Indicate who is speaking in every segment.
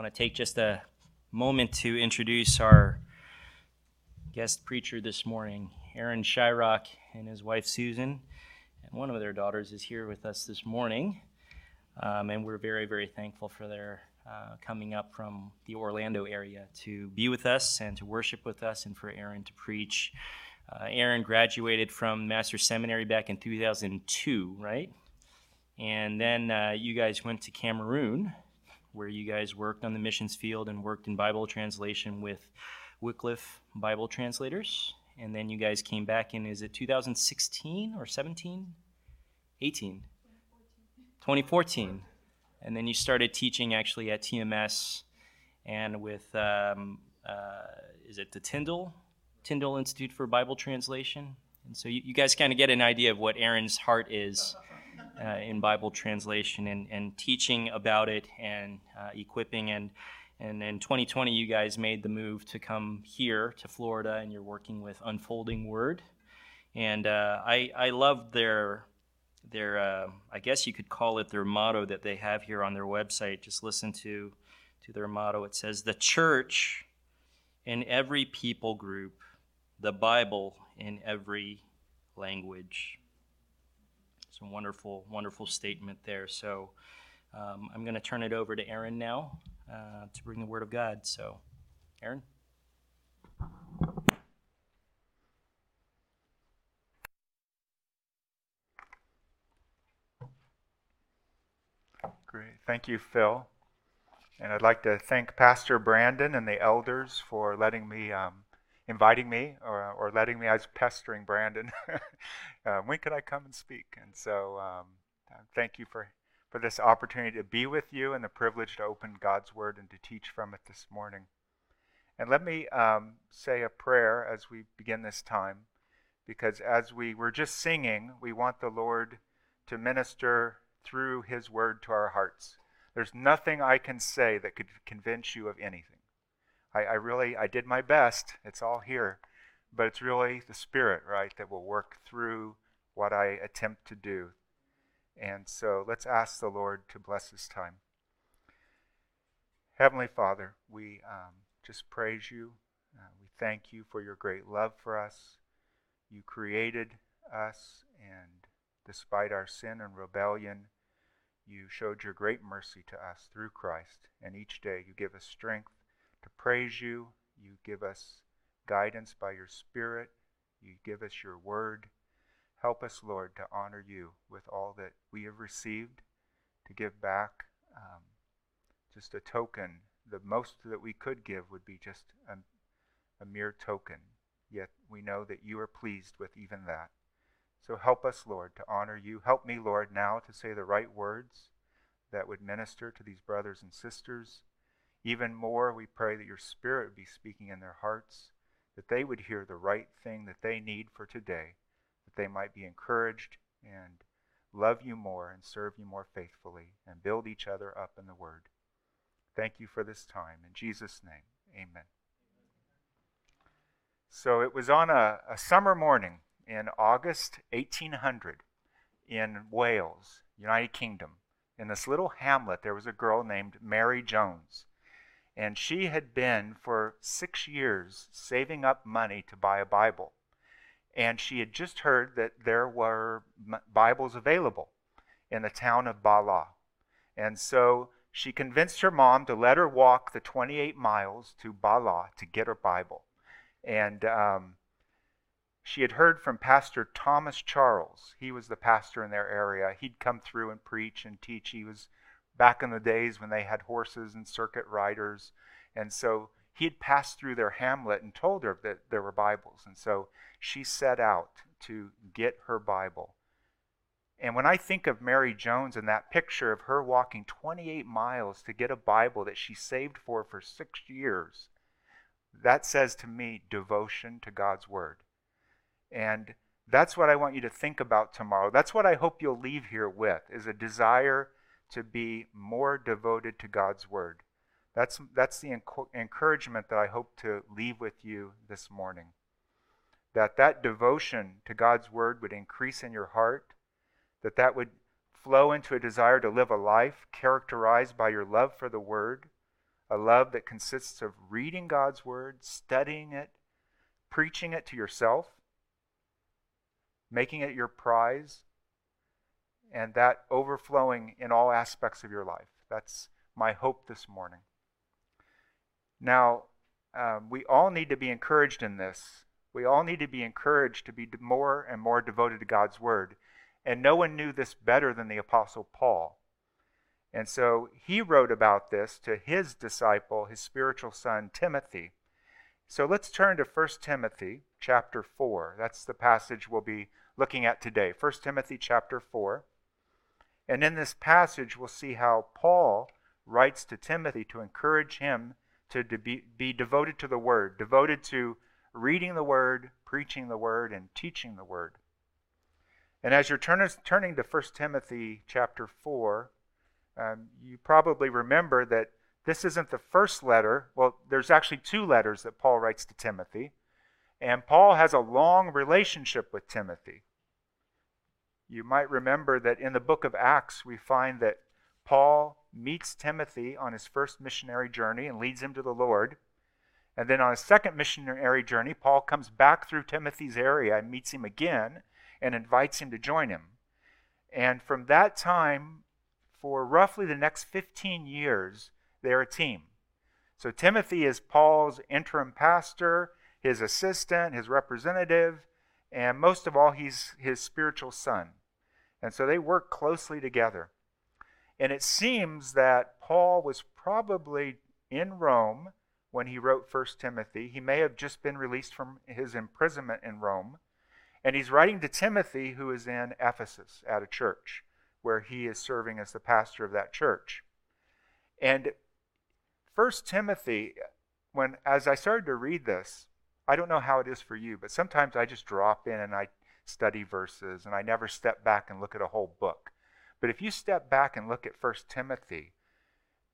Speaker 1: want to take just a moment to introduce our guest preacher this morning, Aaron Shryock and his wife Susan. And one of their daughters is here with us this morning. Um, and we're very, very thankful for their uh, coming up from the Orlando area to be with us and to worship with us and for Aaron to preach. Uh, Aaron graduated from Master Seminary back in 2002, right? And then uh, you guys went to Cameroon, where you guys worked on the missions field and worked in Bible translation with Wycliffe Bible translators. And then you guys came back in, is it 2016 or 17? 18? 2014. And then you started teaching actually at TMS and with, um, uh, is it the Tyndale? Tyndale Institute for Bible Translation. And so you, you guys kind of get an idea of what Aaron's heart is uh, in Bible translation and, and teaching about it and uh, equipping. And, and in 2020, you guys made the move to come here to Florida and you're working with Unfolding Word. And uh, I, I love their, their uh, I guess you could call it their motto that they have here on their website. Just listen to, to their motto. It says, The church in every people group, the Bible in every language. A wonderful, wonderful statement there. So um, I'm going to turn it over to Aaron now uh, to bring the Word of God. So, Aaron?
Speaker 2: Great. Thank you, Phil. And I'd like to thank Pastor Brandon and the elders for letting me um, inviting me or, or letting me. I was pestering Brandon. uh, when could I come and speak? And so, um, uh, thank you for for this opportunity to be with you and the privilege to open God's Word and to teach from it this morning. And let me um, say a prayer as we begin this time, because as we were just singing, we want the Lord to minister through His Word to our hearts. There's nothing I can say that could convince you of anything. I, I really I did my best. It's all here, but it's really the Spirit, right, that will work through what I attempt to do. And so let's ask the Lord to bless this time. Heavenly Father, we um, just praise you. Uh, we thank you for your great love for us. You created us, and despite our sin and rebellion, you showed your great mercy to us through Christ. And each day you give us strength to praise you. You give us guidance by your Spirit. You give us your word. Help us, Lord, to honor you with all that we have received, to give back um, just a token. The most that we could give would be just a, a mere token, yet we know that you are pleased with even that. So help us, Lord, to honor you. Help me, Lord, now to say the right words that would minister to these brothers and sisters. Even more, we pray that your Spirit would be speaking in their hearts, that they would hear the right thing that they need for today, that they might be encouraged and love you more and serve you more faithfully and build each other up in the Word. Thank you for this time. In Jesus' name, amen. So it was on a, a summer morning in August 1800 in Wales, United Kingdom. In this little hamlet, there was a girl named Mary Jones. And she had been for six years saving up money to buy a Bible. And she had just heard that there were Bibles available in the town of Bala. And so she convinced her mom to let her walk the 28 miles to Bala to get her Bible. And um, she had heard from Pastor Thomas Charles. He was the pastor in their area. He'd come through and preach and teach. He was back in the days when they had horses and circuit riders. And so he had passed through their hamlet and told her that there were Bibles. And so she set out to get her Bible. And when I think of Mary Jones and that picture of her walking 28 miles to get a Bible that she saved for for six years, that says to me devotion to God's Word. And that's what I want you to think about tomorrow. That's what I hope you'll leave here with is a desire to be more devoted to God's Word. That's, that's the encouragement that I hope to leave with you this morning. That that devotion to God's Word would increase in your heart, that that would flow into a desire to live a life characterized by your love for the Word, a love that consists of reading God's word, studying it, preaching it to yourself, making it your prize, and that overflowing in all aspects of your life. That's my hope this morning. Now, um, we all need to be encouraged in this. We all need to be encouraged to be more and more devoted to God's Word. And no one knew this better than the Apostle Paul. And so he wrote about this to his disciple, his spiritual son, Timothy. So let's turn to 1 Timothy chapter 4. That's the passage we'll be looking at today. 1 Timothy chapter 4. And in this passage, we'll see how Paul writes to Timothy to encourage him to be, be devoted to the Word, devoted to reading the Word, preaching the Word, and teaching the Word. And as you're turn, turning to 1 Timothy chapter 4, um, you probably remember that this isn't the first letter. Well, there's actually two letters that Paul writes to Timothy. And Paul has a long relationship with Timothy. You might remember that in the book of Acts, we find that Paul meets Timothy on his first missionary journey and leads him to the Lord. And then on his second missionary journey, Paul comes back through Timothy's area and meets him again and invites him to join him. And from that time, for roughly the next 15 years, they're a team. So Timothy is Paul's interim pastor, his assistant, his representative, and most of all, he's his spiritual son. And so they work closely together. And it seems that Paul was probably in Rome when he wrote 1 Timothy. He may have just been released from his imprisonment in Rome. And he's writing to Timothy, who is in Ephesus at a church where he is serving as the pastor of that church. And 1 Timothy, when as I started to read this, I don't know how it is for you, but sometimes I just drop in and I study verses and I never step back and look at a whole book. But if you step back and look at 1 Timothy,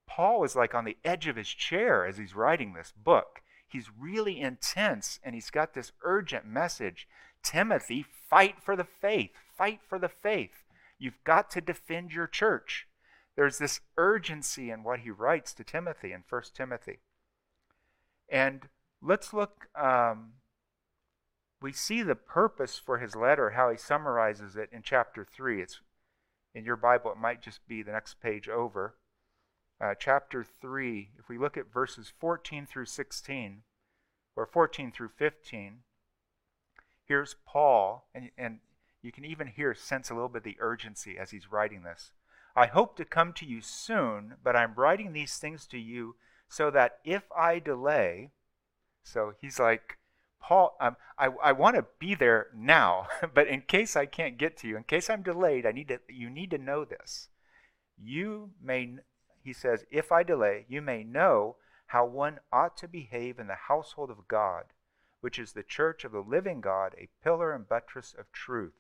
Speaker 2: Paul is like on the edge of his chair as he's writing this book. He's really intense and he's got this urgent message Timothy, fight for the faith. Fight for the faith. You've got to defend your church. There's this urgency in what he writes to Timothy in 1 Timothy. And let's look, um, we see the purpose for his letter, how he summarizes it in chapter 3. It's in your Bible, it might just be the next page over. Uh, chapter 3, if we look at verses 14 through 16, or 14 through 15, here's Paul, and, and you can even hear, sense a little bit of the urgency as he's writing this. I hope to come to you soon, but I'm writing these things to you so that if I delay, so he's like, Paul, um, I, I want to be there now, but in case I can't get to you, in case I'm delayed, I need to, you need to know this. You may, he says, if I delay, you may know how one ought to behave in the household of God, which is the church of the living God, a pillar and buttress of truth.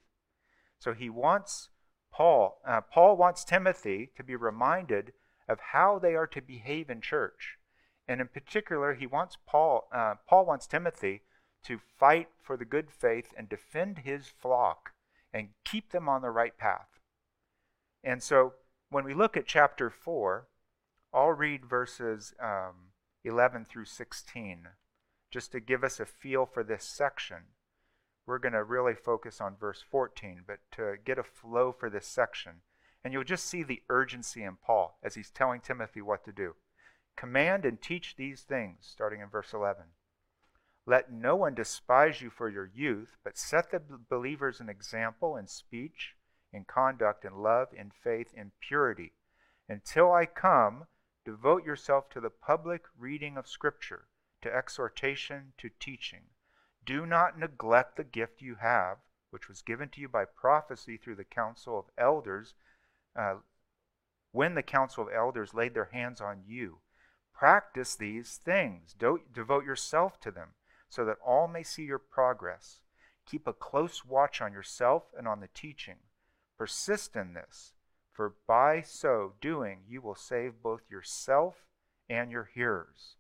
Speaker 2: So he wants Paul, uh, Paul wants Timothy to be reminded of how they are to behave in church. And in particular, he wants Paul, uh, Paul wants Timothy to fight for the good faith and defend his flock and keep them on the right path. And so when we look at chapter 4, I'll read verses um, 11 through 16 just to give us a feel for this section. We're going to really focus on verse 14, but to get a flow for this section. And you'll just see the urgency in Paul as he's telling Timothy what to do. Command and teach these things, starting in verse 11. Let no one despise you for your youth, but set the believers an example in speech, in conduct, in love, in faith, in purity. Until I come, devote yourself to the public reading of Scripture, to exhortation, to teaching. Do not neglect the gift you have, which was given to you by prophecy through the council of elders, uh, when the council of elders laid their hands on you. Practice these things, devote yourself to them so that all may see your progress. Keep a close watch on yourself and on the teaching. Persist in this, for by so doing you will save both yourself and your hearers.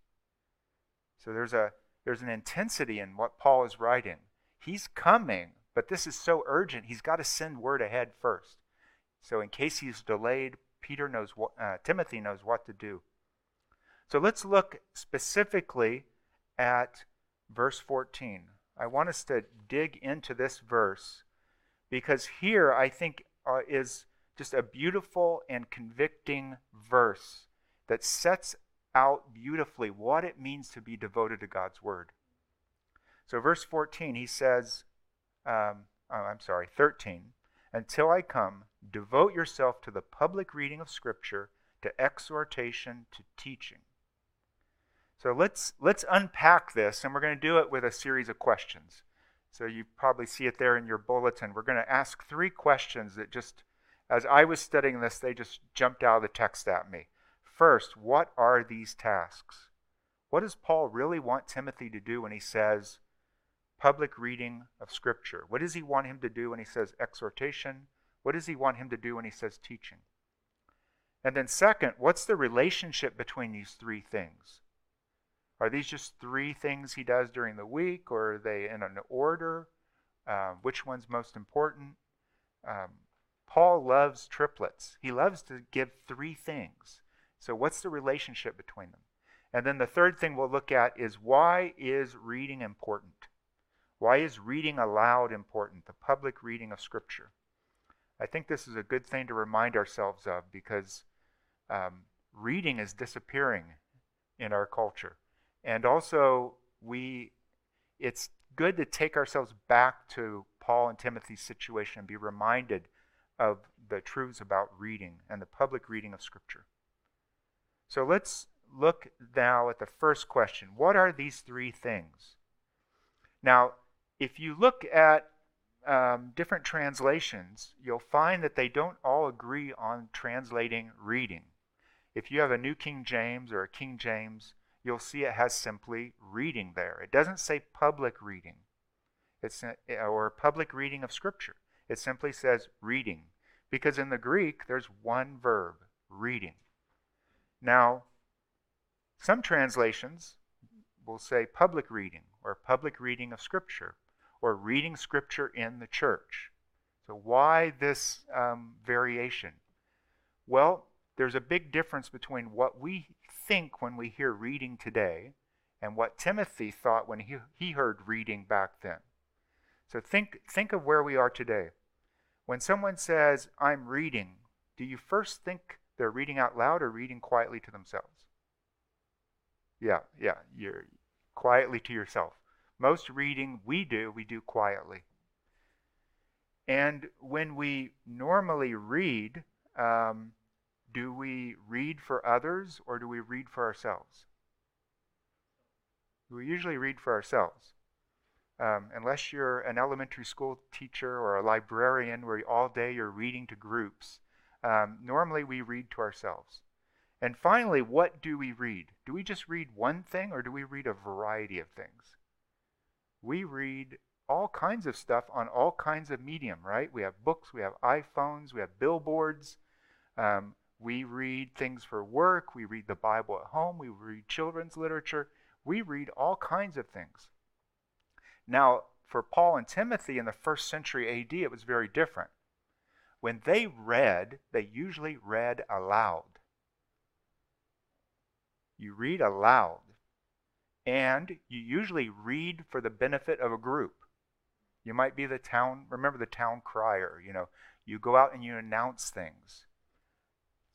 Speaker 2: So there's a there's an intensity in what Paul is writing. He's coming, but this is so urgent. He's got to send word ahead first. So in case he's delayed, Peter knows what uh, Timothy knows what to do. So let's look specifically at verse 14. I want us to dig into this verse because here I think uh, is just a beautiful and convicting verse that sets out beautifully what it means to be devoted to God's word. So, verse 14, he says, um, oh, I'm sorry, 13, until I come, devote yourself to the public reading of Scripture, to exhortation, to teaching. So let's let's unpack this, and we're going to do it with a series of questions. So you probably see it there in your bulletin. We're going to ask three questions that just, as I was studying this, they just jumped out of the text at me. First, what are these tasks? What does Paul really want Timothy to do when he says public reading of Scripture? What does he want him to do when he says exhortation? What does he want him to do when he says teaching? And then, second, what's the relationship between these three things? Are these just three things he does during the week, or are they in an order? Uh, which one's most important? Um, Paul loves triplets. He loves to give three things. So, what's the relationship between them? And then the third thing we'll look at is why is reading important? Why is reading aloud important? The public reading of Scripture. I think this is a good thing to remind ourselves of because um, reading is disappearing in our culture. And also, we, it's good to take ourselves back to Paul and Timothy's situation and be reminded of the truths about reading and the public reading of Scripture. So let's look now at the first question What are these three things? Now, if you look at um, different translations, you'll find that they don't all agree on translating reading. If you have a New King James or a King James, you'll see it has simply reading there. It doesn't say public reading it's, or public reading of Scripture. It simply says reading. Because in the Greek, there's one verb, reading. Now, some translations will say public reading or public reading of Scripture or reading Scripture in the church. So, why this um, variation? Well, there's a big difference between what we think when we hear reading today and what Timothy thought when he, he heard reading back then. So think, think of where we are today. When someone says, I'm reading, do you first think they're reading out loud or reading quietly to themselves? Yeah, yeah, you're quietly to yourself. Most reading we do, we do quietly. And when we normally read, um, do we read for others or do we read for ourselves? We usually read for ourselves. Um, unless you're an elementary school teacher or a librarian where all day you're reading to groups, um, normally we read to ourselves. And finally, what do we read? Do we just read one thing or do we read a variety of things? We read all kinds of stuff on all kinds of medium, right? We have books, we have iPhones, we have billboards. Um, we read things for work, we read the Bible at home, we read children's literature, we read all kinds of things. Now, for Paul and Timothy in the first century AD, it was very different. When they read, they usually read aloud. You read aloud, and you usually read for the benefit of a group. You might be the town, remember the town crier, you know, you go out and you announce things.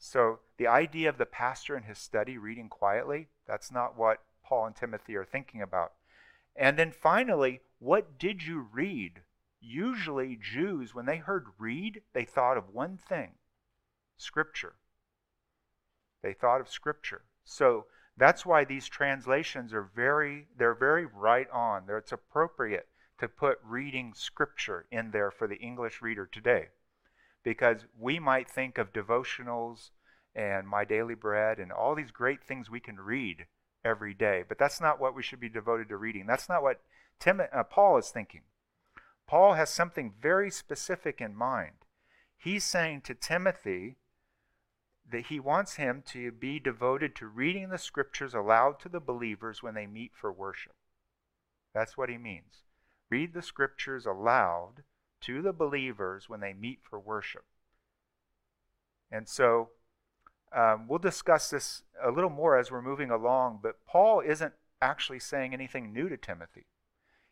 Speaker 2: So the idea of the pastor in his study reading quietly, that's not what Paul and Timothy are thinking about. And then finally, what did you read? Usually, Jews, when they heard read, they thought of one thing Scripture. They thought of Scripture. So that's why these translations are very, they're very right on. It's appropriate to put reading Scripture in there for the English reader today because we might think of devotionals and My Daily Bread and all these great things we can read every day, but that's not what we should be devoted to reading. That's not what Tim, uh, Paul is thinking. Paul has something very specific in mind. He's saying to Timothy that he wants him to be devoted to reading the scriptures aloud to the believers when they meet for worship. That's what he means. Read the scriptures aloud to the believers when they meet for worship. And so um, we'll discuss this a little more as we're moving along, but Paul isn't actually saying anything new to Timothy.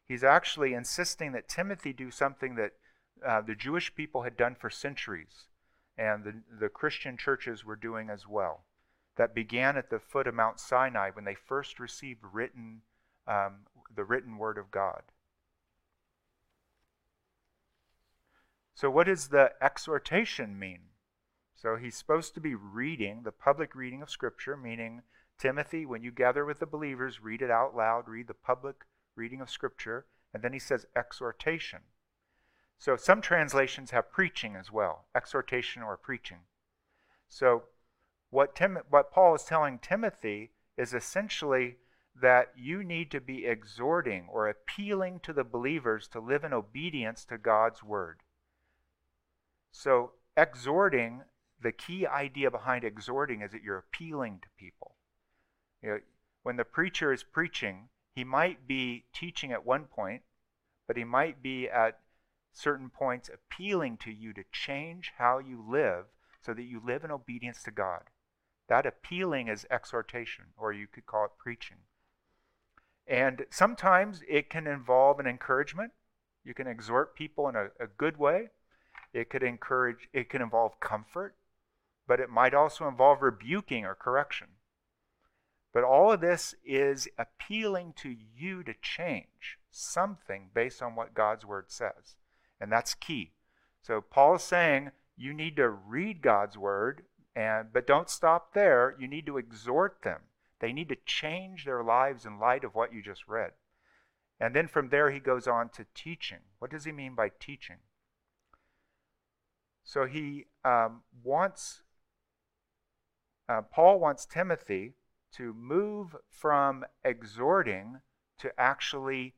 Speaker 2: He's actually insisting that Timothy do something that uh, the Jewish people had done for centuries and the, the Christian churches were doing as well. That began at the foot of Mount Sinai when they first received written, um, the written word of God. So, what does the exhortation mean? So, he's supposed to be reading the public reading of Scripture, meaning, Timothy, when you gather with the believers, read it out loud, read the public reading of Scripture. And then he says exhortation. So, some translations have preaching as well, exhortation or preaching. So, what, Tim, what Paul is telling Timothy is essentially that you need to be exhorting or appealing to the believers to live in obedience to God's word. So, exhorting, the key idea behind exhorting is that you're appealing to people. You know, when the preacher is preaching, he might be teaching at one point, but he might be at certain points appealing to you to change how you live so that you live in obedience to God. That appealing is exhortation, or you could call it preaching. And sometimes it can involve an encouragement. You can exhort people in a, a good way. It could encourage, it can involve comfort, but it might also involve rebuking or correction. But all of this is appealing to you to change something based on what God's word says. And that's key. So Paul is saying you need to read God's word, and but don't stop there. You need to exhort them. They need to change their lives in light of what you just read. And then from there he goes on to teaching. What does he mean by teaching? So he um, wants, uh, Paul wants Timothy to move from exhorting to actually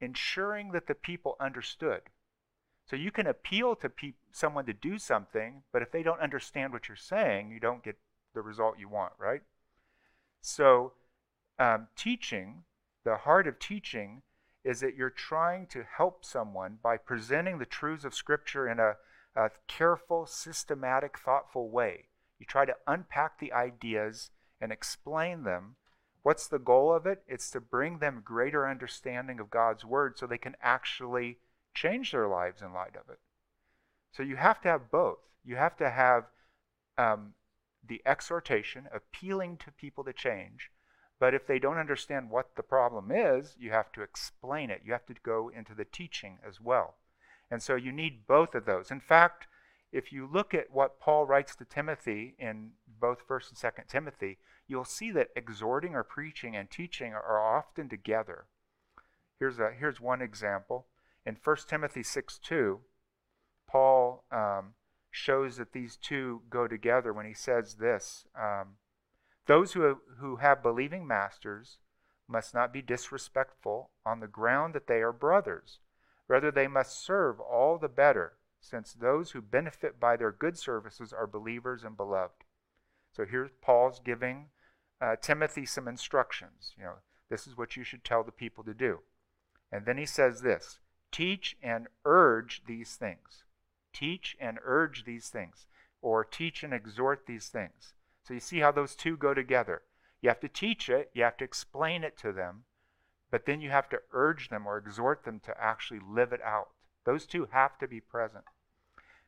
Speaker 2: ensuring that the people understood. So you can appeal to pe- someone to do something, but if they don't understand what you're saying, you don't get the result you want, right? So um, teaching, the heart of teaching, is that you're trying to help someone by presenting the truths of Scripture in a, a careful, systematic, thoughtful way. You try to unpack the ideas and explain them. What's the goal of it? It's to bring them greater understanding of God's Word so they can actually change their lives in light of it. So you have to have both. You have to have um, the exhortation, appealing to people to change. But if they don't understand what the problem is, you have to explain it. You have to go into the teaching as well. And so you need both of those. In fact, if you look at what Paul writes to Timothy in both 1st and 2nd Timothy, you'll see that exhorting or preaching and teaching are often together. Here's, a, here's one example. In 1 Timothy 6 2, Paul um, shows that these two go together when he says this um, Those who, who have believing masters must not be disrespectful on the ground that they are brothers. Rather, they must serve all the better, since those who benefit by their good services are believers and beloved. So here's Paul's giving uh, Timothy some instructions. You know, this is what you should tell the people to do. And then he says this teach and urge these things. Teach and urge these things, or teach and exhort these things. So you see how those two go together. You have to teach it, you have to explain it to them, but then you have to urge them or exhort them to actually live it out. Those two have to be present.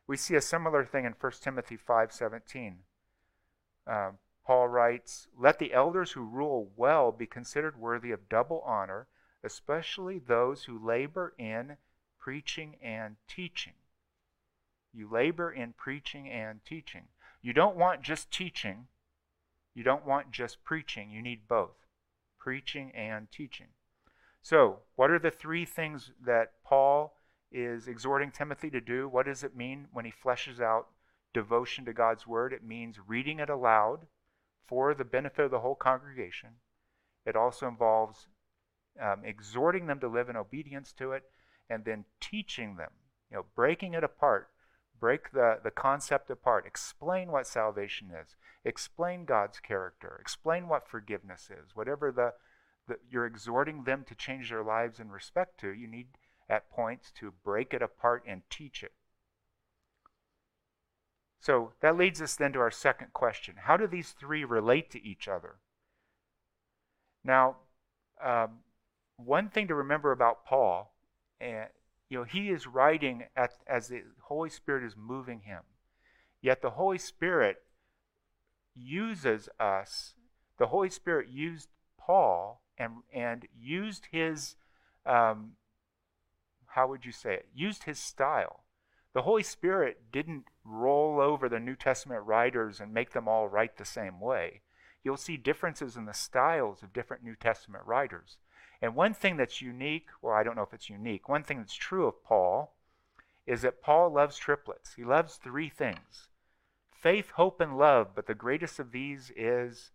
Speaker 2: We see a similar thing in 1 Timothy 5:17. Um, Paul writes, Let the elders who rule well be considered worthy of double honor, especially those who labor in preaching and teaching. You labor in preaching and teaching. You don't want just teaching, you don't want just preaching. You need both preaching and teaching. So, what are the three things that Paul is exhorting Timothy to do? What does it mean when he fleshes out devotion to God's word? It means reading it aloud for the benefit of the whole congregation. It also involves um, exhorting them to live in obedience to it and then teaching them, you know, breaking it apart. Break the, the concept apart. Explain what salvation is. Explain God's character. Explain what forgiveness is. Whatever the, the you're exhorting them to change their lives in respect to, you need at points to break it apart and teach it. So that leads us then to our second question How do these three relate to each other? Now, um, one thing to remember about Paul, and you know, he is writing at, as the Holy Spirit is moving him. Yet the Holy Spirit uses us. The Holy Spirit used Paul and and used his, um, how would you say it? Used his style. The Holy Spirit didn't roll over the New Testament writers and make them all write the same way. You'll see differences in the styles of different New Testament writers. And one thing that's unique, well, I don't know if it's unique, one thing that's true of Paul is that Paul loves triplets. He loves three things faith, hope, and love, but the greatest of these is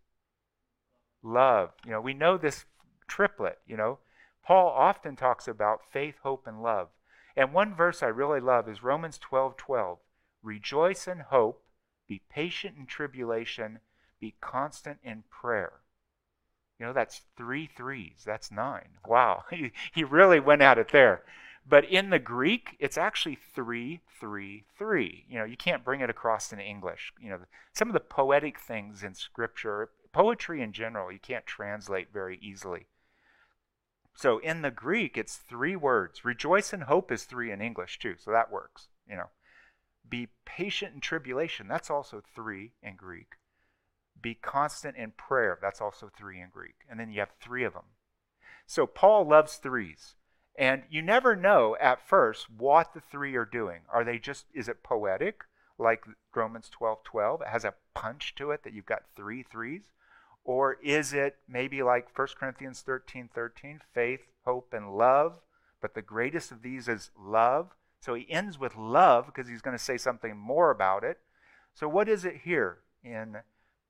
Speaker 2: love. You know, we know this triplet, you know. Paul often talks about faith, hope, and love. And one verse I really love is Romans 12 12. Rejoice in hope, be patient in tribulation, be constant in prayer. You know, that's three threes. That's nine. Wow. He, he really went at it there. But in the Greek, it's actually three, three, three. You know, you can't bring it across in English. You know, some of the poetic things in Scripture, poetry in general, you can't translate very easily. So in the Greek, it's three words. Rejoice and hope is three in English too, so that works. You know, be patient in tribulation. That's also three in Greek. Be constant in prayer. That's also three in Greek. And then you have three of them. So Paul loves threes. And you never know at first what the three are doing. Are they just, is it poetic, like Romans 12 12? It has a punch to it that you've got three threes? Or is it maybe like 1 Corinthians 13 13, faith, hope, and love? But the greatest of these is love. So he ends with love because he's going to say something more about it. So what is it here in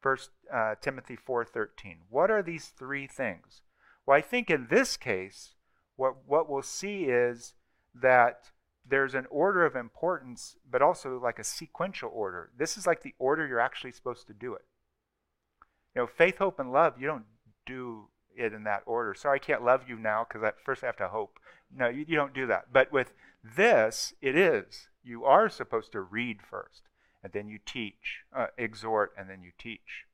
Speaker 2: First uh, Timothy 4:13. What are these three things? Well, I think in this case, what what we'll see is that there's an order of importance, but also like a sequential order. This is like the order you're actually supposed to do it. You know, faith, hope, and love. You don't do it in that order. Sorry, I can't love you now because first I have to hope. No, you, you don't do that. But with this, it is. You are supposed to read first and then you teach, uh, exhort, and then you teach.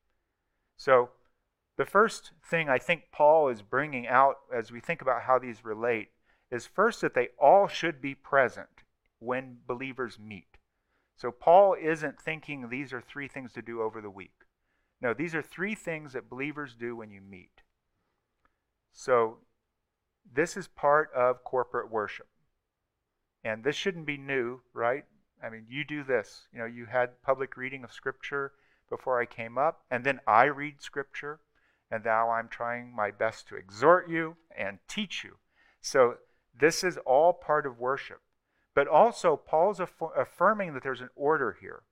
Speaker 2: So, the first thing I think Paul is bringing out as we think about how these relate is first that they all should be present when believers meet. So, Paul isn't thinking these are three things to do over the week. No, these are three things that believers do when you meet. So, this is part of corporate worship. And this shouldn't be new, right? I mean, you do this. You know, you had public reading of Scripture before I came up, and then I read Scripture, and now I'm trying my best to exhort you and teach you. So this is all part of worship. But also, Paul's aff- affirming that there's an order here.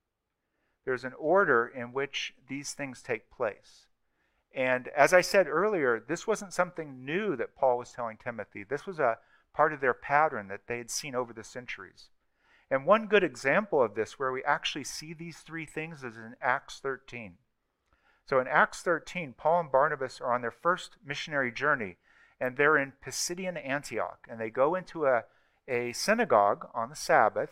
Speaker 2: There's an order in which these things take place. And as I said earlier, this wasn't something new that Paul was telling Timothy. This was a part of their pattern that they had seen over the centuries. And one good example of this, where we actually see these three things, is in Acts 13. So in Acts 13, Paul and Barnabas are on their first missionary journey, and they're in Pisidian Antioch. And they go into a, a synagogue on the Sabbath,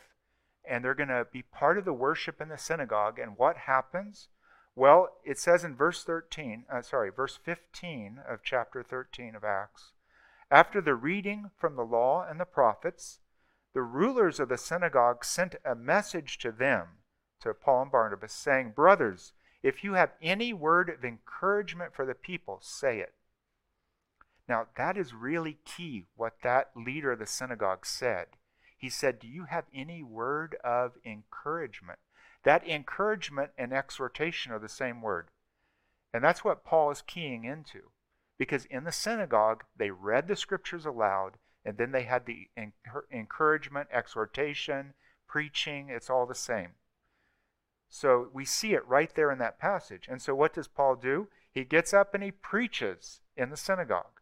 Speaker 2: and they're going to be part of the worship in the synagogue. And what happens? Well, it says in verse 13, uh, sorry, verse 15 of chapter 13 of Acts, after the reading from the law and the prophets, the rulers of the synagogue sent a message to them, to Paul and Barnabas, saying, Brothers, if you have any word of encouragement for the people, say it. Now, that is really key what that leader of the synagogue said. He said, Do you have any word of encouragement? That encouragement and exhortation are the same word. And that's what Paul is keying into. Because in the synagogue, they read the scriptures aloud and then they had the encouragement, exhortation, preaching. It's all the same. So we see it right there in that passage. And so what does Paul do? He gets up and he preaches in the synagogue.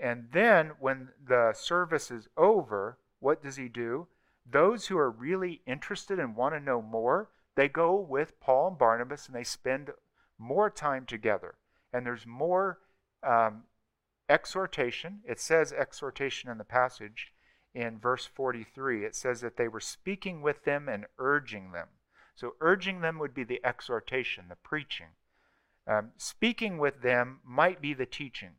Speaker 2: And then when the service is over, what does he do? Those who are really interested and want to know more, they go with Paul and Barnabas and they spend more time together. And there's more um, exhortation. It says exhortation in the passage in verse 43. It says that they were speaking with them and urging them. So urging them would be the exhortation, the preaching. Um, speaking with them might be the teaching.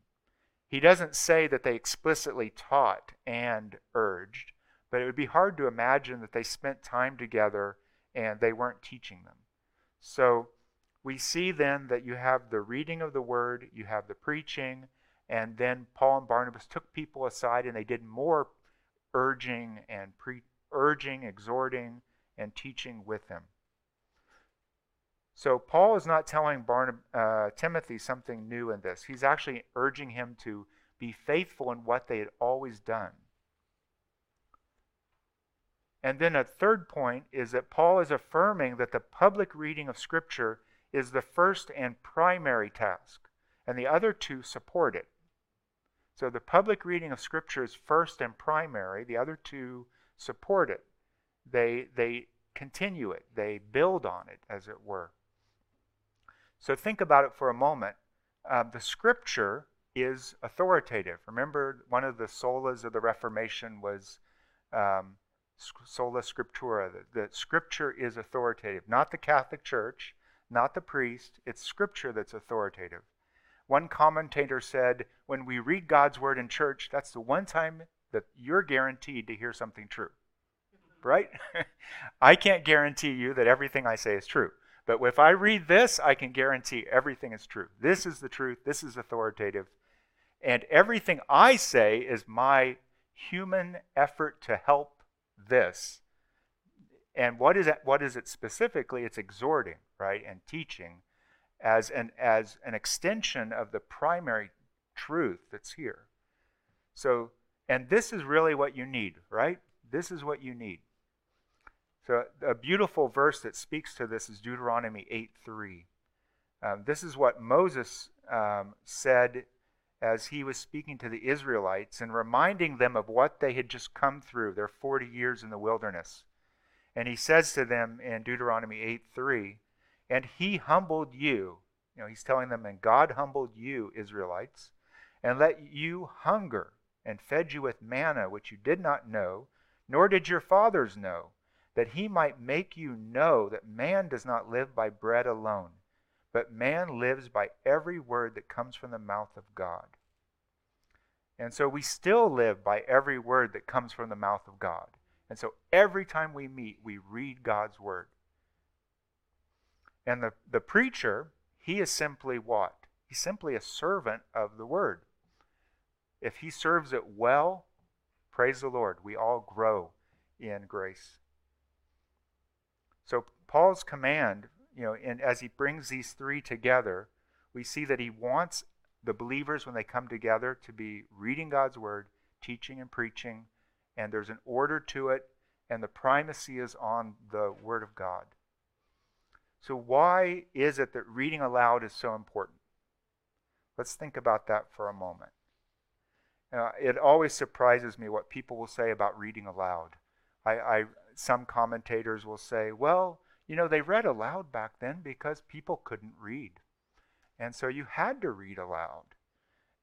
Speaker 2: He doesn't say that they explicitly taught and urged, but it would be hard to imagine that they spent time together and they weren't teaching them. So we see then that you have the reading of the word, you have the preaching, and then Paul and Barnabas took people aside and they did more urging and pre- urging, exhorting, and teaching with them. So Paul is not telling Barnab- uh, Timothy something new in this. He's actually urging him to be faithful in what they had always done. And then a third point is that Paul is affirming that the public reading of Scripture is the first and primary task, and the other two support it. So the public reading of Scripture is first and primary, the other two support it. They, they continue it, they build on it, as it were. So think about it for a moment. Uh, the scripture is authoritative. Remember, one of the solas of the Reformation was um, sola scriptura. The, the scripture is authoritative, not the Catholic Church, not the priest. It's scripture that's authoritative. One commentator said, when we read God's word in church, that's the one time that you're guaranteed to hear something true. Right? I can't guarantee you that everything I say is true. But if I read this, I can guarantee everything is true. This is the truth. This is authoritative. And everything I say is my human effort to help this. And what is it, what is it specifically? It's exhorting, right? And teaching as an, as an extension of the primary truth that's here. So, and this is really what you need, right? This is what you need. So a beautiful verse that speaks to this is Deuteronomy 8 3. Um, this is what Moses um, said as he was speaking to the Israelites and reminding them of what they had just come through, their 40 years in the wilderness. And he says to them in Deuteronomy 8 3, And he humbled you. You know, he's telling them, And God humbled you, Israelites, and let you hunger, and fed you with manna which you did not know, nor did your fathers know that he might make you know that man does not live by bread alone, but man lives by every word that comes from the mouth of God. And so we still live by every word that comes from the mouth of God. And so every time we meet, we read God's word. And the, the preacher, he is simply what? He's simply a servant of the word. If he serves it well, praise the Lord, we all grow in grace. So Paul's command, you know, and as he brings these three together, we see that he wants the believers when they come together to be reading God's word, teaching and preaching, and there's an order to it, and the primacy is on the word of God. So why is it that reading aloud is so important? Let's think about that for a moment. Uh, it always surprises me what people will say about reading aloud. I, I some commentators will say, well, you know, they read aloud back then because people couldn't read. And so you had to read aloud.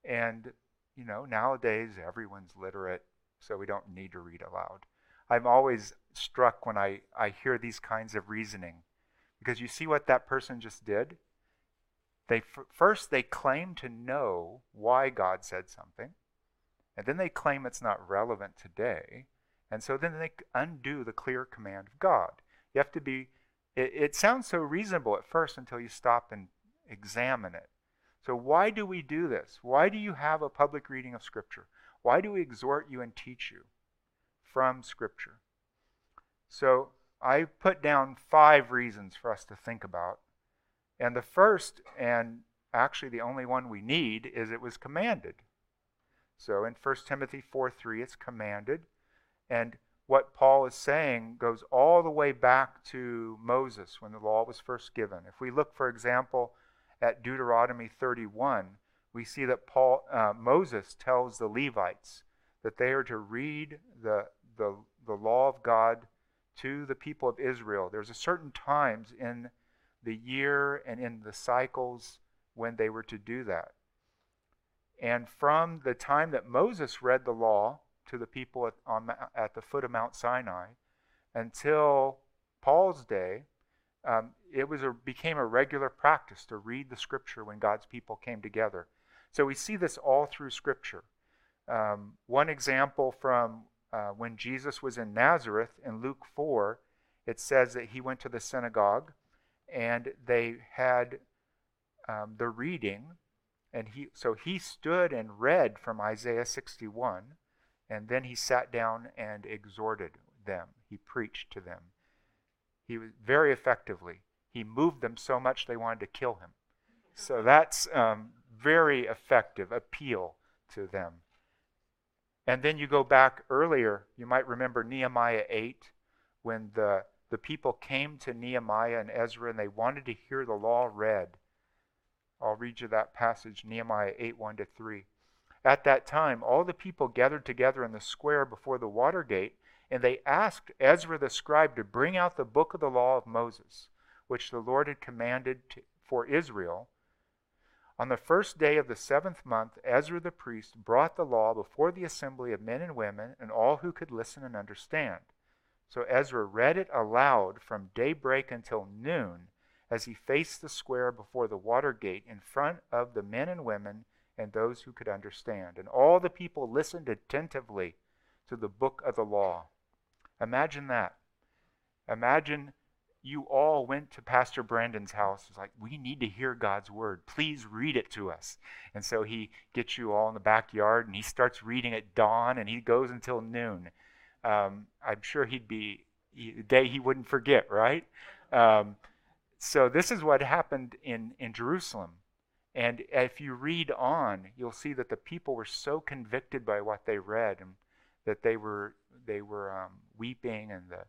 Speaker 2: And, you know, nowadays everyone's literate, so we don't need to read aloud. I'm always struck when I, I hear these kinds of reasoning because you see what that person just did? They f- first they claim to know why God said something, and then they claim it's not relevant today, and so then they undo the clear command of God. You have to be, it, it sounds so reasonable at first until you stop and examine it. So, why do we do this? Why do you have a public reading of Scripture? Why do we exhort you and teach you from Scripture? So, I put down five reasons for us to think about. And the first, and actually the only one we need, is it was commanded. So in 1 Timothy 4 3, it's commanded. And what Paul is saying goes all the way back to Moses when the law was first given. If we look, for example, at Deuteronomy 31, we see that Paul, uh, Moses tells the Levites that they are to read the, the, the law of God to the people of Israel. There's a certain times in the year and in the cycles when they were to do that. And from the time that Moses read the law to the people at, on, at the foot of Mount Sinai until Paul's day, um, it was a, became a regular practice to read the scripture when God's people came together. So we see this all through scripture. Um, one example from uh, when Jesus was in Nazareth in Luke 4, it says that he went to the synagogue and they had um, the reading. And he, so he stood and read from Isaiah 61, and then he sat down and exhorted them. He preached to them. He was very effectively. He moved them so much they wanted to kill him. So that's um, very effective appeal to them. And then you go back earlier, you might remember Nehemiah 8, when the, the people came to Nehemiah and Ezra and they wanted to hear the law read. I'll read you that passage, Nehemiah 8 1 to 3. At that time, all the people gathered together in the square before the water gate, and they asked Ezra the scribe to bring out the book of the law of Moses, which the Lord had commanded to, for Israel on the first day of the seventh month, Ezra the priest brought the law before the assembly of men and women and all who could listen and understand. So Ezra read it aloud from daybreak until noon as he faced the square before the water gate in front of the men and women and those who could understand. And all the people listened attentively to the book of the law. Imagine that. Imagine you all went to Pastor Brandon's house. It's like, we need to hear God's word. Please read it to us. And so he gets you all in the backyard and he starts reading at dawn and he goes until noon. Um, I'm sure he'd be a day he wouldn't forget, right? Um, so this is what happened in, in Jerusalem. And if you read on, you'll see that the people were so convicted by what they read and that they were they were um, weeping and the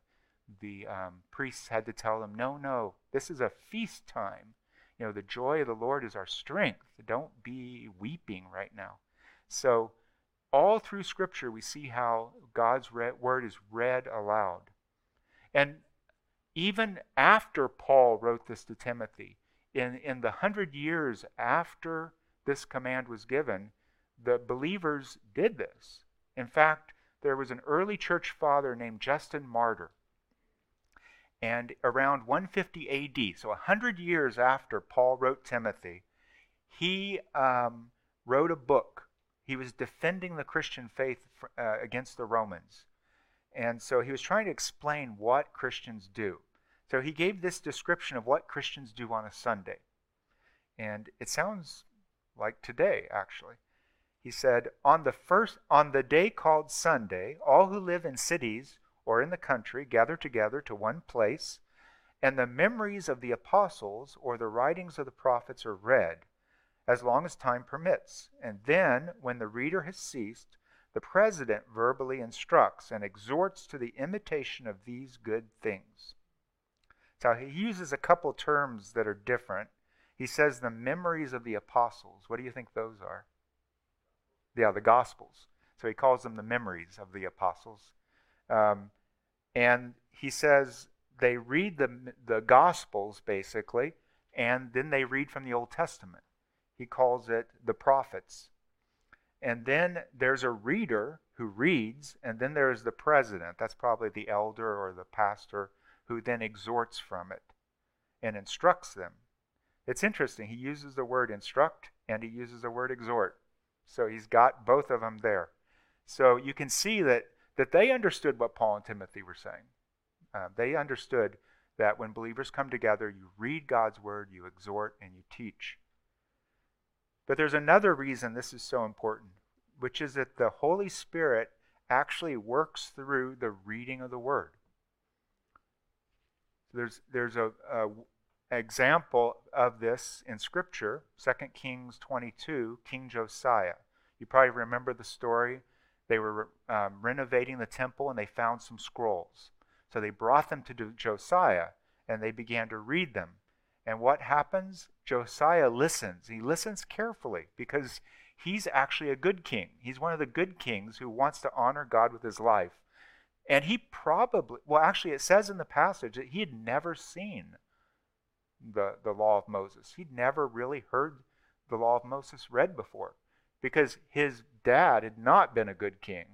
Speaker 2: the um, priests had to tell them, no, no, this is a feast time. You know, the joy of the Lord is our strength. Don't be weeping right now. So, all through Scripture, we see how God's word is read aloud. And even after Paul wrote this to Timothy, in, in the hundred years after this command was given, the believers did this. In fact, there was an early church father named Justin Martyr and around 150 AD, so 100 years after Paul wrote Timothy, he um, wrote a book. He was defending the Christian faith uh, against the Romans. And so he was trying to explain what Christians do. So he gave this description of what Christians do on a Sunday. And it sounds like today, actually. He said, On the first on the day called Sunday, all who live in cities or in the country gather together to one place, and the memories of the apostles or the writings of the prophets are read, as long as time permits. And then, when the reader has ceased, the president verbally instructs and exhorts to the imitation of these good things. So he uses a couple terms that are different. He says the memories of the apostles. What do you think those are? Yeah, the Gospels. So he calls them the memories of the apostles. Um, and he says they read the, the Gospels, basically, and then they read from the Old Testament. He calls it the prophets. And then there's a reader who reads, and then there's the president. That's probably the elder or the pastor who then exhorts from it and instructs them. It's interesting. He uses the word instruct and he uses the word exhort. So he's got both of them there. So you can see that that they understood what Paul and Timothy were saying. Uh, they understood that when believers come together, you read God's word, you exhort, and you teach. But there's another reason this is so important, which is that the Holy Spirit actually works through the reading of the word. There's, there's a, a example of this in Scripture, 2 Kings 22, King Josiah. You probably remember the story they were um, renovating the temple and they found some scrolls. So they brought them to Josiah and they began to read them. And what happens? Josiah listens. He listens carefully because he's actually a good king. He's one of the good kings who wants to honor God with his life. And he probably, well, actually, it says in the passage that he had never seen the, the law of Moses. He'd never really heard the law of Moses read before because his dad had not been a good king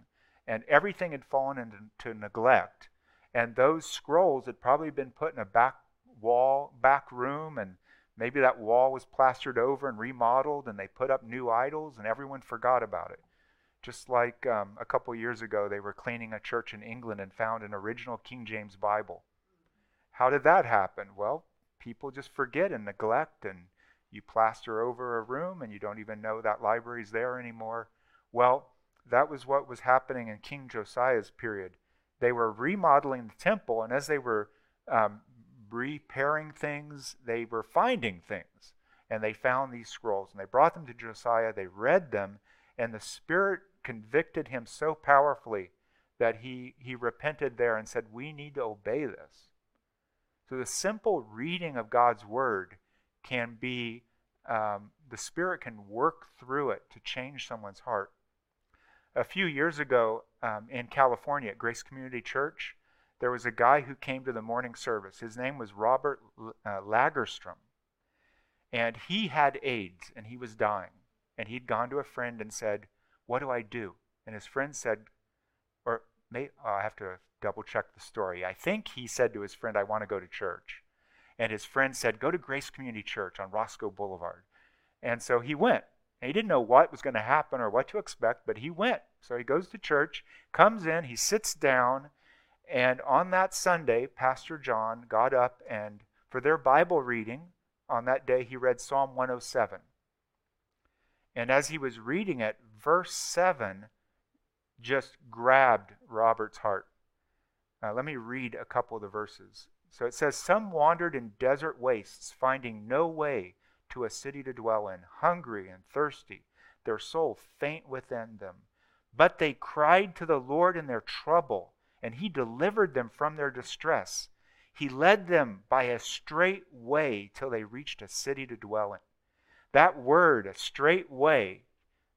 Speaker 2: and everything had fallen into neglect. And those scrolls had probably been put in a back wall back room and maybe that wall was plastered over and remodeled and they put up new idols and everyone forgot about it. Just like um, a couple years ago, they were cleaning a church in England and found an original King James Bible. How did that happen? Well, people just forget and neglect, and you plaster over a room and you don't even know that library's there anymore. Well, that was what was happening in King Josiah's period. They were remodeling the temple, and as they were um, repairing things, they were finding things. And they found these scrolls, and they brought them to Josiah. They read them, and the Spirit convicted him so powerfully that he, he repented there and said, We need to obey this. So the simple reading of God's Word can be, um, the Spirit can work through it to change someone's heart. A few years ago um, in California at Grace Community Church, there was a guy who came to the morning service. His name was Robert uh, Lagerstrom. And he had AIDS and he was dying. And he'd gone to a friend and said, what do I do? And his friend said, or may, oh, I have to double check the story. I think he said to his friend, I want to go to church. And his friend said, Go to Grace Community Church on Roscoe Boulevard. And so he went. And he didn't know what was going to happen or what to expect, but he went. So he goes to church, comes in, he sits down, and on that Sunday, Pastor John got up and for their Bible reading, on that day, he read Psalm 107. And as he was reading it, verse 7 just grabbed Robert's heart. Uh, let me read a couple of the verses. So it says, Some wandered in desert wastes, finding no way to a city to dwell in, hungry and thirsty, their soul faint within them. But they cried to the Lord in their trouble, and he delivered them from their distress. He led them by a straight way till they reached a city to dwell in. That word, a straight way,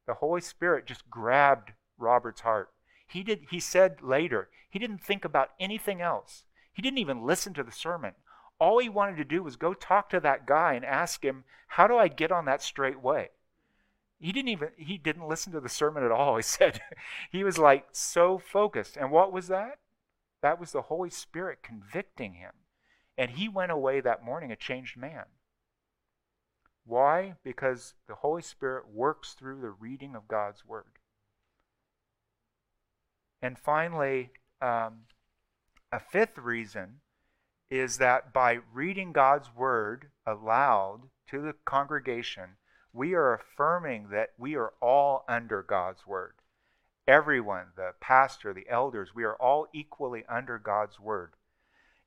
Speaker 2: the Holy Spirit just grabbed Robert's heart. He did he said later, he didn't think about anything else. He didn't even listen to the sermon. All he wanted to do was go talk to that guy and ask him, "How do I get on that straight way?" He didn't even he didn't listen to the sermon at all. He said he was like so focused. And what was that? That was the Holy Spirit convicting him. And he went away that morning a changed man. Why? Because the Holy Spirit works through the reading of God's Word. And finally, um, a fifth reason is that by reading God's Word aloud to the congregation, we are affirming that we are all under God's Word. Everyone, the pastor, the elders, we are all equally under God's Word.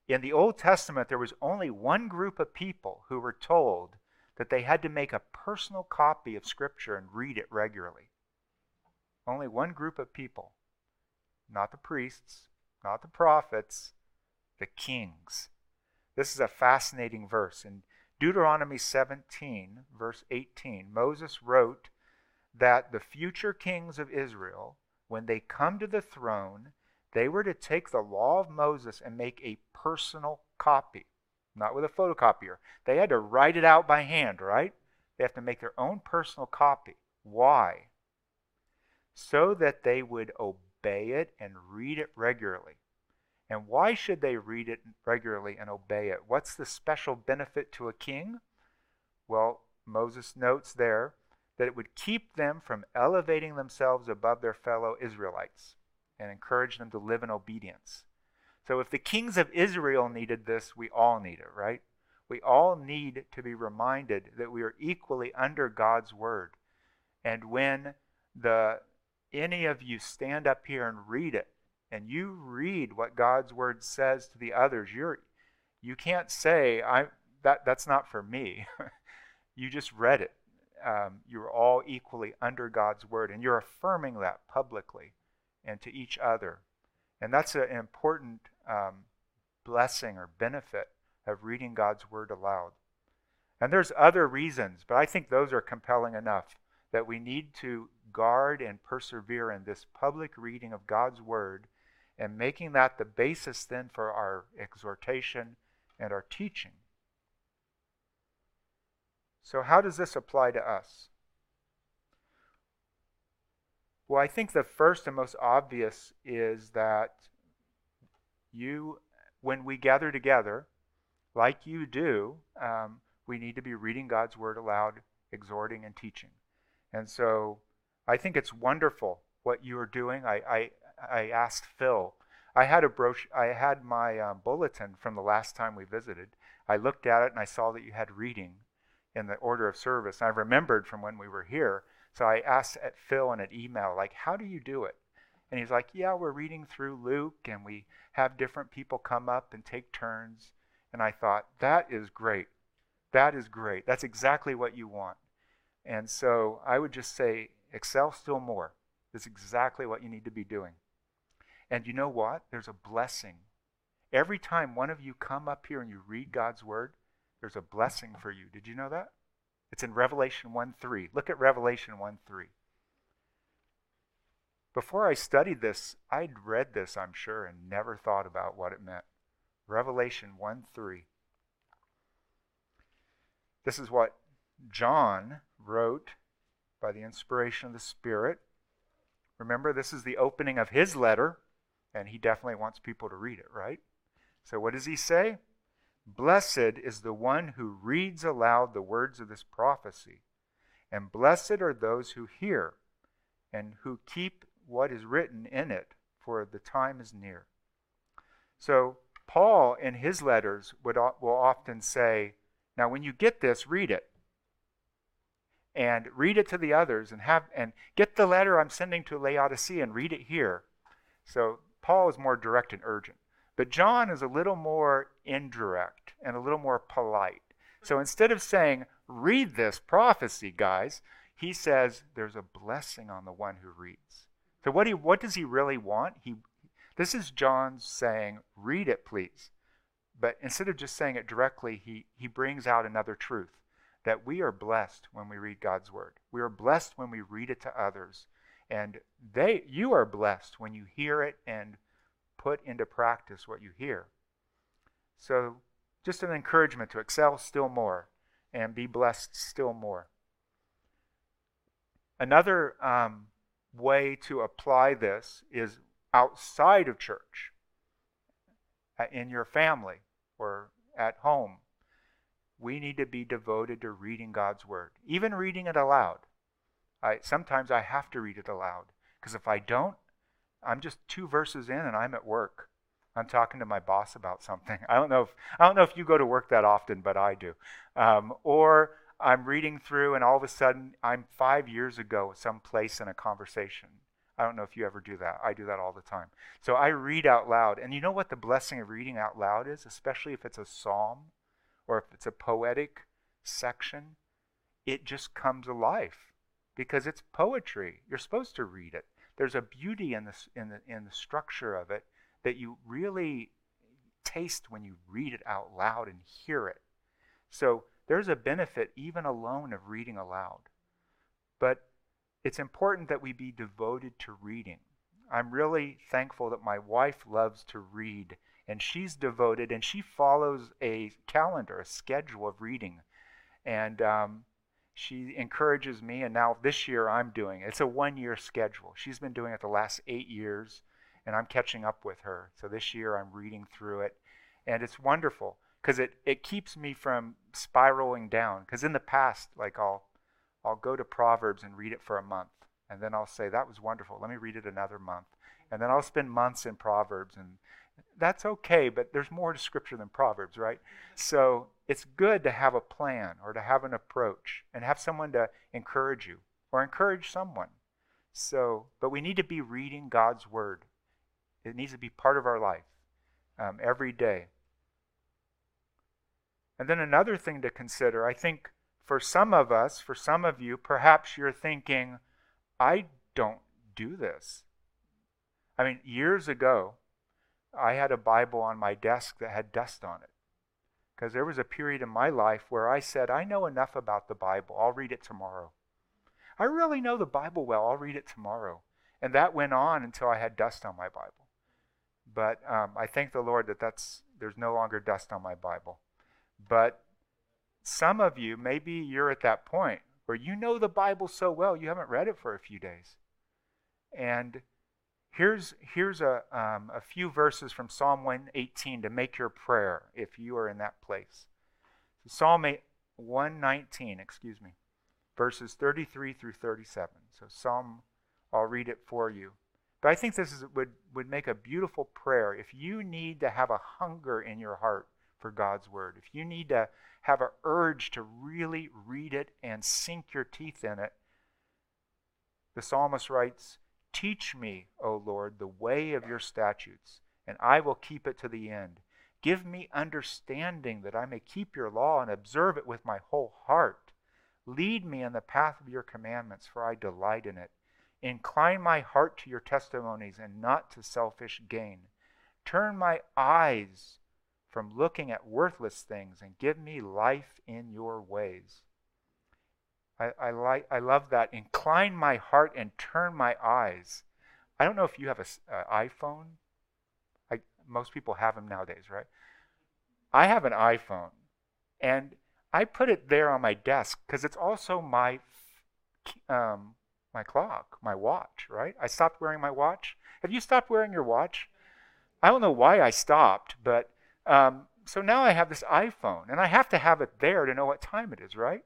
Speaker 2: In the Old Testament, there was only one group of people who were told that they had to make a personal copy of Scripture and read it regularly. Only one group of people, not the priests, not the prophets, the kings. This is a fascinating verse. In Deuteronomy 17, verse 18, Moses wrote that the future kings of Israel, when they come to the throne, they were to take the law of Moses and make a personal copy not with a photocopier. They had to write it out by hand, right? They have to make their own personal copy. Why? So that they would obey it and read it regularly. And why should they read it regularly and obey it? What's the special benefit to a king? Well, Moses notes there that it would keep them from elevating themselves above their fellow Israelites and encourage them to live in obedience. So if the kings of Israel needed this, we all need it, right? We all need to be reminded that we are equally under God's word. And when the any of you stand up here and read it, and you read what God's word says to the others, you're you can't say I that that's not for me. you just read it. Um, you're all equally under God's word, and you're affirming that publicly and to each other. And that's an important um, blessing or benefit of reading God's word aloud. And there's other reasons, but I think those are compelling enough that we need to guard and persevere in this public reading of God's word and making that the basis then for our exhortation and our teaching. So, how does this apply to us? Well, I think the first and most obvious is that you, when we gather together, like you do, um, we need to be reading God's word aloud, exhorting and teaching. And so I think it's wonderful what you are doing. I, I, I asked Phil. I had a brochure. I had my um, bulletin from the last time we visited. I looked at it and I saw that you had reading in the order of service. And I remembered from when we were here. So I asked at Phil in an email, like, how do you do it? And he's like, yeah, we're reading through Luke and we have different people come up and take turns. And I thought, that is great. That is great. That's exactly what you want. And so I would just say, excel still more. That's exactly what you need to be doing. And you know what? There's a blessing. Every time one of you come up here and you read God's word, there's a blessing for you. Did you know that? It's in Revelation 1 3. Look at Revelation 1 3. Before I studied this, I'd read this, I'm sure, and never thought about what it meant. Revelation 1 3. This is what John wrote by the inspiration of the Spirit. Remember, this is the opening of his letter, and he definitely wants people to read it, right? So, what does he say? Blessed is the one who reads aloud the words of this prophecy, and blessed are those who hear and who keep what is written in it, for the time is near. So, Paul in his letters would, will often say, Now, when you get this, read it. And read it to the others and have and get the letter I'm sending to Laodicea and read it here. So Paul is more direct and urgent. But John is a little more indirect and a little more polite. So instead of saying, read this prophecy, guys, he says there's a blessing on the one who reads. So what, he, what does he really want? He, this is John saying, read it, please. But instead of just saying it directly, he, he brings out another truth that we are blessed when we read God's word. We are blessed when we read it to others. And they you are blessed when you hear it and put into practice what you hear. So, just an encouragement to excel still more and be blessed still more. Another um, way to apply this is outside of church, in your family or at home. We need to be devoted to reading God's Word, even reading it aloud. I, sometimes I have to read it aloud because if I don't, I'm just two verses in and I'm at work. I'm talking to my boss about something. I don't know if I don't know if you go to work that often, but I do. Um, or I'm reading through, and all of a sudden I'm five years ago someplace in a conversation. I don't know if you ever do that. I do that all the time. So I read out loud, and you know what the blessing of reading out loud is, especially if it's a psalm or if it's a poetic section. It just comes alive because it's poetry. You're supposed to read it there's a beauty in, this, in, the, in the structure of it that you really taste when you read it out loud and hear it. So there's a benefit even alone of reading aloud. But it's important that we be devoted to reading. I'm really thankful that my wife loves to read and she's devoted and she follows a calendar, a schedule of reading. And um, she encourages me, and now this year I'm doing it. It's a one year schedule. She's been doing it the last eight years, and I'm catching up with her. So this year I'm reading through it, and it's wonderful because it, it keeps me from spiraling down. Because in the past, like I'll, I'll go to Proverbs and read it for a month, and then I'll say, That was wonderful. Let me read it another month. And then I'll spend months in Proverbs, and that's okay, but there's more to Scripture than Proverbs, right? So it's good to have a plan or to have an approach and have someone to encourage you or encourage someone. So, but we need to be reading God's Word. It needs to be part of our life um, every day. And then another thing to consider, I think for some of us, for some of you, perhaps you're thinking, I don't do this. I mean, years ago, I had a Bible on my desk that had dust on it. Because there was a period in my life where I said, I know enough about the Bible. I'll read it tomorrow. I really know the Bible well. I'll read it tomorrow. And that went on until I had dust on my Bible. But um, I thank the Lord that that's, there's no longer dust on my Bible. But some of you, maybe you're at that point where you know the Bible so well, you haven't read it for a few days. And Here's, here's a, um, a few verses from Psalm 118 to make your prayer if you are in that place. Psalm 119, excuse me, verses 33 through 37. So, Psalm, I'll read it for you. But I think this is, would, would make a beautiful prayer. If you need to have a hunger in your heart for God's Word, if you need to have an urge to really read it and sink your teeth in it, the psalmist writes, Teach me, O Lord, the way of your statutes, and I will keep it to the end. Give me understanding that I may keep your law and observe it with my whole heart. Lead me in the path of your commandments, for I delight in it. Incline my heart to your testimonies and not to selfish gain. Turn my eyes from looking at worthless things and give me life in your ways. I, I, like, I love that. Incline my heart and turn my eyes. I don't know if you have an iPhone. I, most people have them nowadays, right? I have an iPhone, and I put it there on my desk because it's also my um, my clock, my watch, right? I stopped wearing my watch. Have you stopped wearing your watch? I don't know why I stopped, but um, so now I have this iPhone, and I have to have it there to know what time it is, right?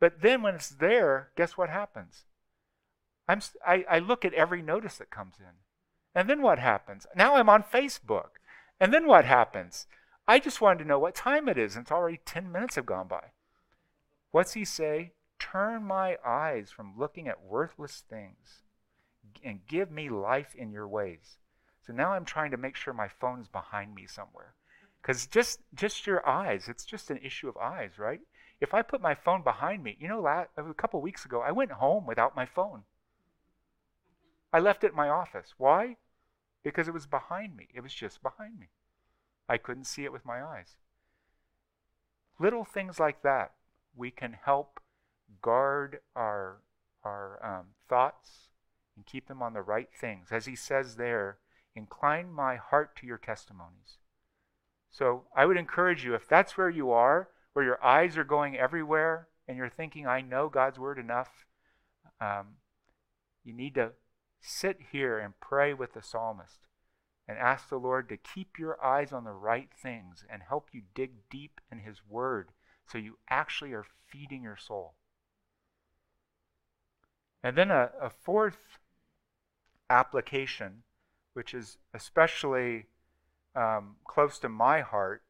Speaker 2: But then when it's there, guess what happens? I'm, I, I look at every notice that comes in. And then what happens? Now I'm on Facebook. And then what happens? I just wanted to know what time it is, and it's already 10 minutes have gone by. What's he say? Turn my eyes from looking at worthless things and give me life in your ways. So now I'm trying to make sure my phone's behind me somewhere. Because just, just your eyes, it's just an issue of eyes, right? If I put my phone behind me, you know, a couple weeks ago, I went home without my phone. I left it in my office. Why? Because it was behind me. It was just behind me. I couldn't see it with my eyes. Little things like that, we can help guard our, our um, thoughts and keep them on the right things. As he says there, incline my heart to your testimonies. So I would encourage you, if that's where you are, where your eyes are going everywhere, and you're thinking, I know God's word enough, um, you need to sit here and pray with the psalmist and ask the Lord to keep your eyes on the right things and help you dig deep in His Word so you actually are feeding your soul. And then a, a fourth application, which is especially um, close to my heart,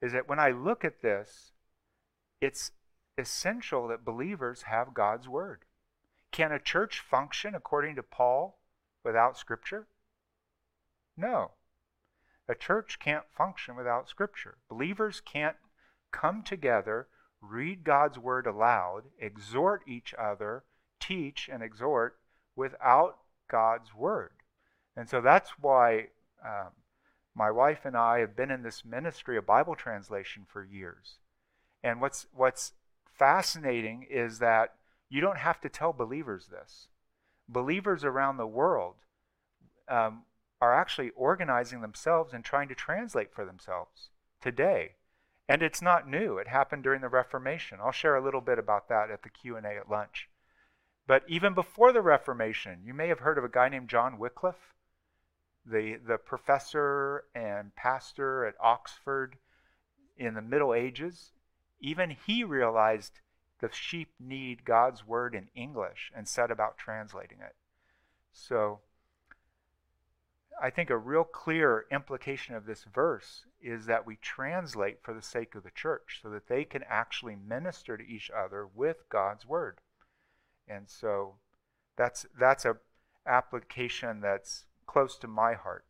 Speaker 2: is that when I look at this, it's essential that believers have God's Word. Can a church function according to Paul without Scripture? No. A church can't function without Scripture. Believers can't come together, read God's Word aloud, exhort each other, teach and exhort without God's Word. And so that's why um, my wife and I have been in this ministry of Bible translation for years. And what's, what's fascinating is that you don't have to tell believers this. Believers around the world um, are actually organizing themselves and trying to translate for themselves today. And it's not new. It happened during the Reformation. I'll share a little bit about that at the Q&A at lunch. But even before the Reformation, you may have heard of a guy named John Wycliffe, the, the professor and pastor at Oxford in the Middle Ages. Even he realized the sheep need God's word in English and set about translating it. So I think a real clear implication of this verse is that we translate for the sake of the church so that they can actually minister to each other with God's word. And so that's that's a application that's close to my heart.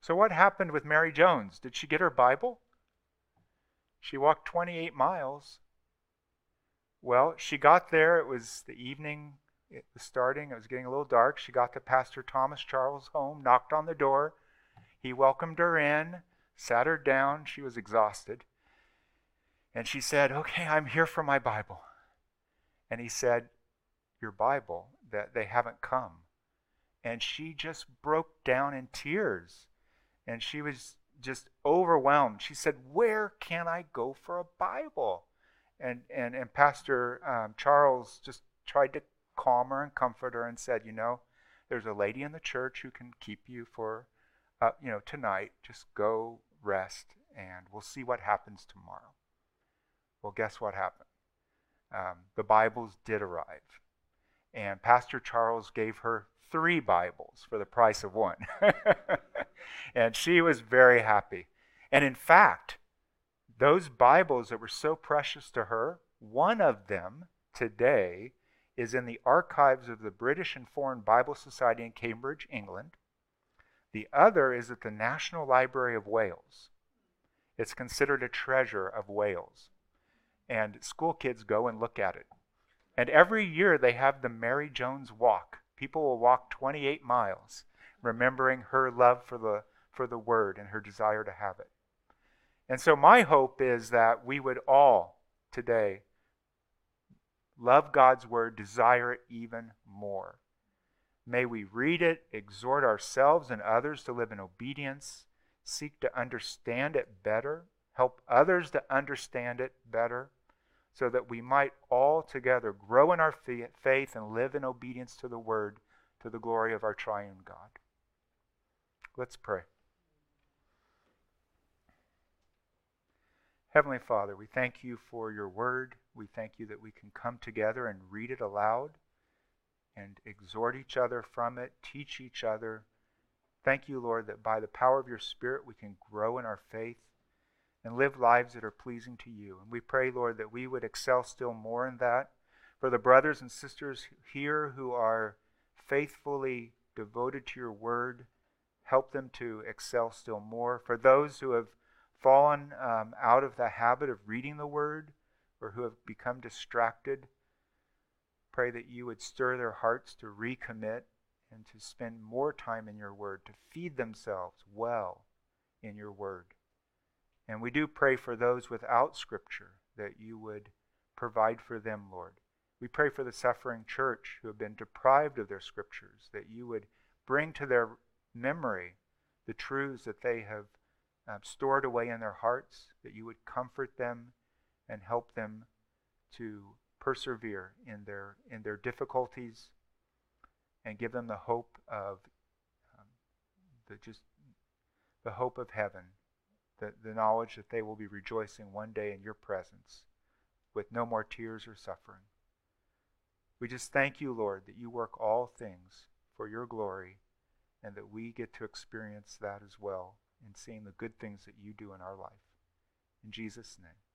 Speaker 2: So what happened with Mary Jones? Did she get her Bible? She walked 28 miles. Well, she got there. It was the evening it was starting, it was getting a little dark. She got to Pastor Thomas Charles' home, knocked on the door. He welcomed her in, sat her down. She was exhausted. And she said, Okay, I'm here for my Bible. And he said, Your Bible, that they haven't come. And she just broke down in tears. And she was just overwhelmed. She said, Where can I go for a Bible? And, and, and Pastor um, Charles just tried to calm her and comfort her and said, You know, there's a lady in the church who can keep you for, uh, you know, tonight. Just go rest and we'll see what happens tomorrow. Well, guess what happened? Um, the Bibles did arrive. And Pastor Charles gave her three Bibles for the price of one. and she was very happy. And in fact, those Bibles that were so precious to her, one of them today is in the archives of the British and Foreign Bible Society in Cambridge, England. The other is at the National Library of Wales. It's considered a treasure of Wales. And school kids go and look at it. And every year they have the Mary Jones Walk. People will walk 28 miles, remembering her love for the, for the Word and her desire to have it. And so, my hope is that we would all today love God's Word, desire it even more. May we read it, exhort ourselves and others to live in obedience, seek to understand it better, help others to understand it better, so that we might all together grow in our faith and live in obedience to the word to the glory of our triune God. Let's pray. Heavenly Father, we thank you for your word. We thank you that we can come together and read it aloud and exhort each other from it, teach each other. Thank you, Lord, that by the power of your Spirit we can grow in our faith and live lives that are pleasing to you. And we pray, Lord, that we would excel still more in that. For the brothers and sisters here who are faithfully devoted to your word, help them to excel still more. For those who have fallen um, out of the habit of reading the word or who have become distracted, pray that you would stir their hearts to recommit and to spend more time in your word, to feed themselves well in your word. And we do pray for those without Scripture that you would provide for them, Lord. We pray for the suffering church who have been deprived of their Scriptures, that you would bring to their memory the truths that they have um, stored away in their hearts, that you would comfort them and help them to persevere in their, in their difficulties and give them the hope of um, the just the hope of heaven the, the knowledge that they will be rejoicing one day in your presence with no more tears or suffering. We just thank you, Lord, that you work all things for your glory and that we get to experience that as well in seeing the good things that you do in our life. In Jesus' name.